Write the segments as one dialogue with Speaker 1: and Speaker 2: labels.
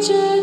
Speaker 1: just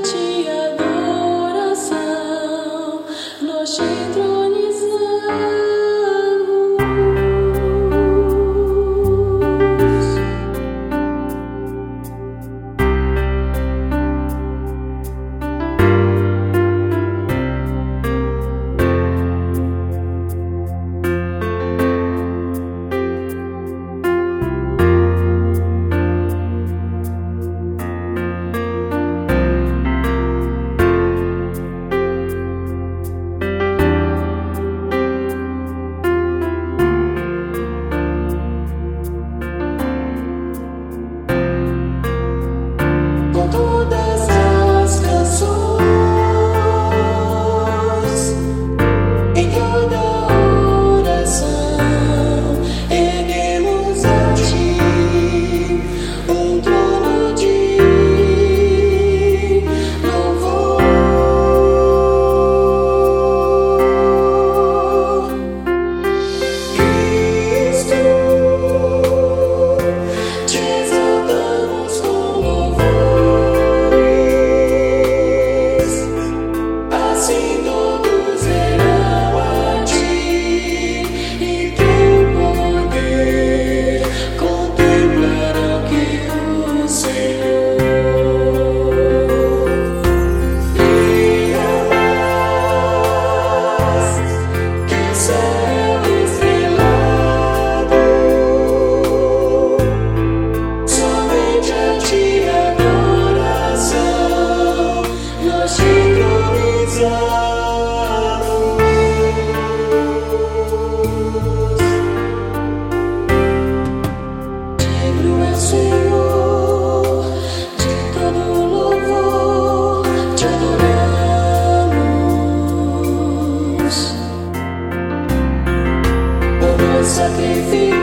Speaker 1: see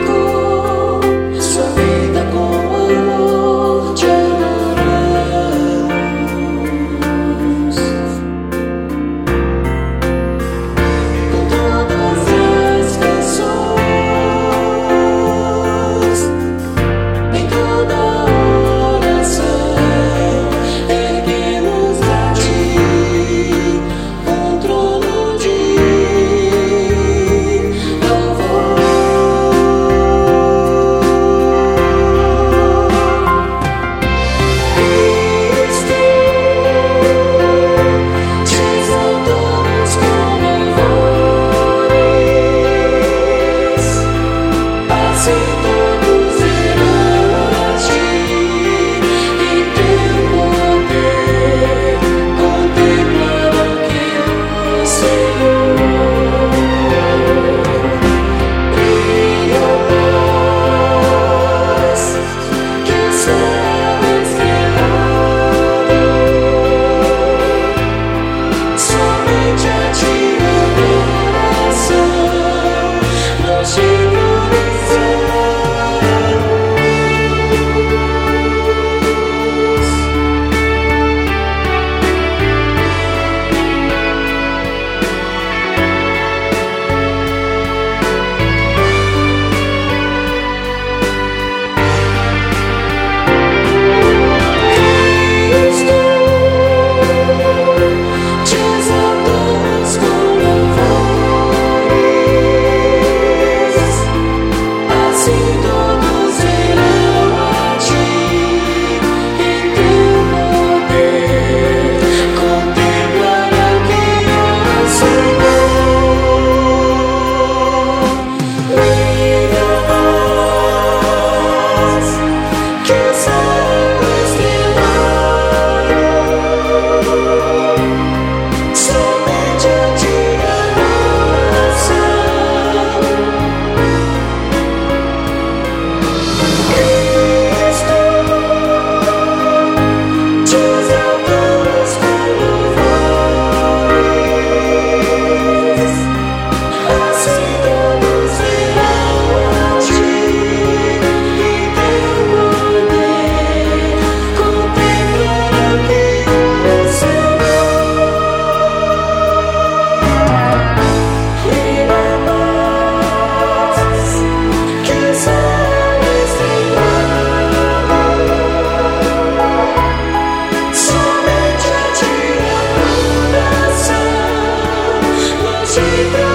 Speaker 1: ci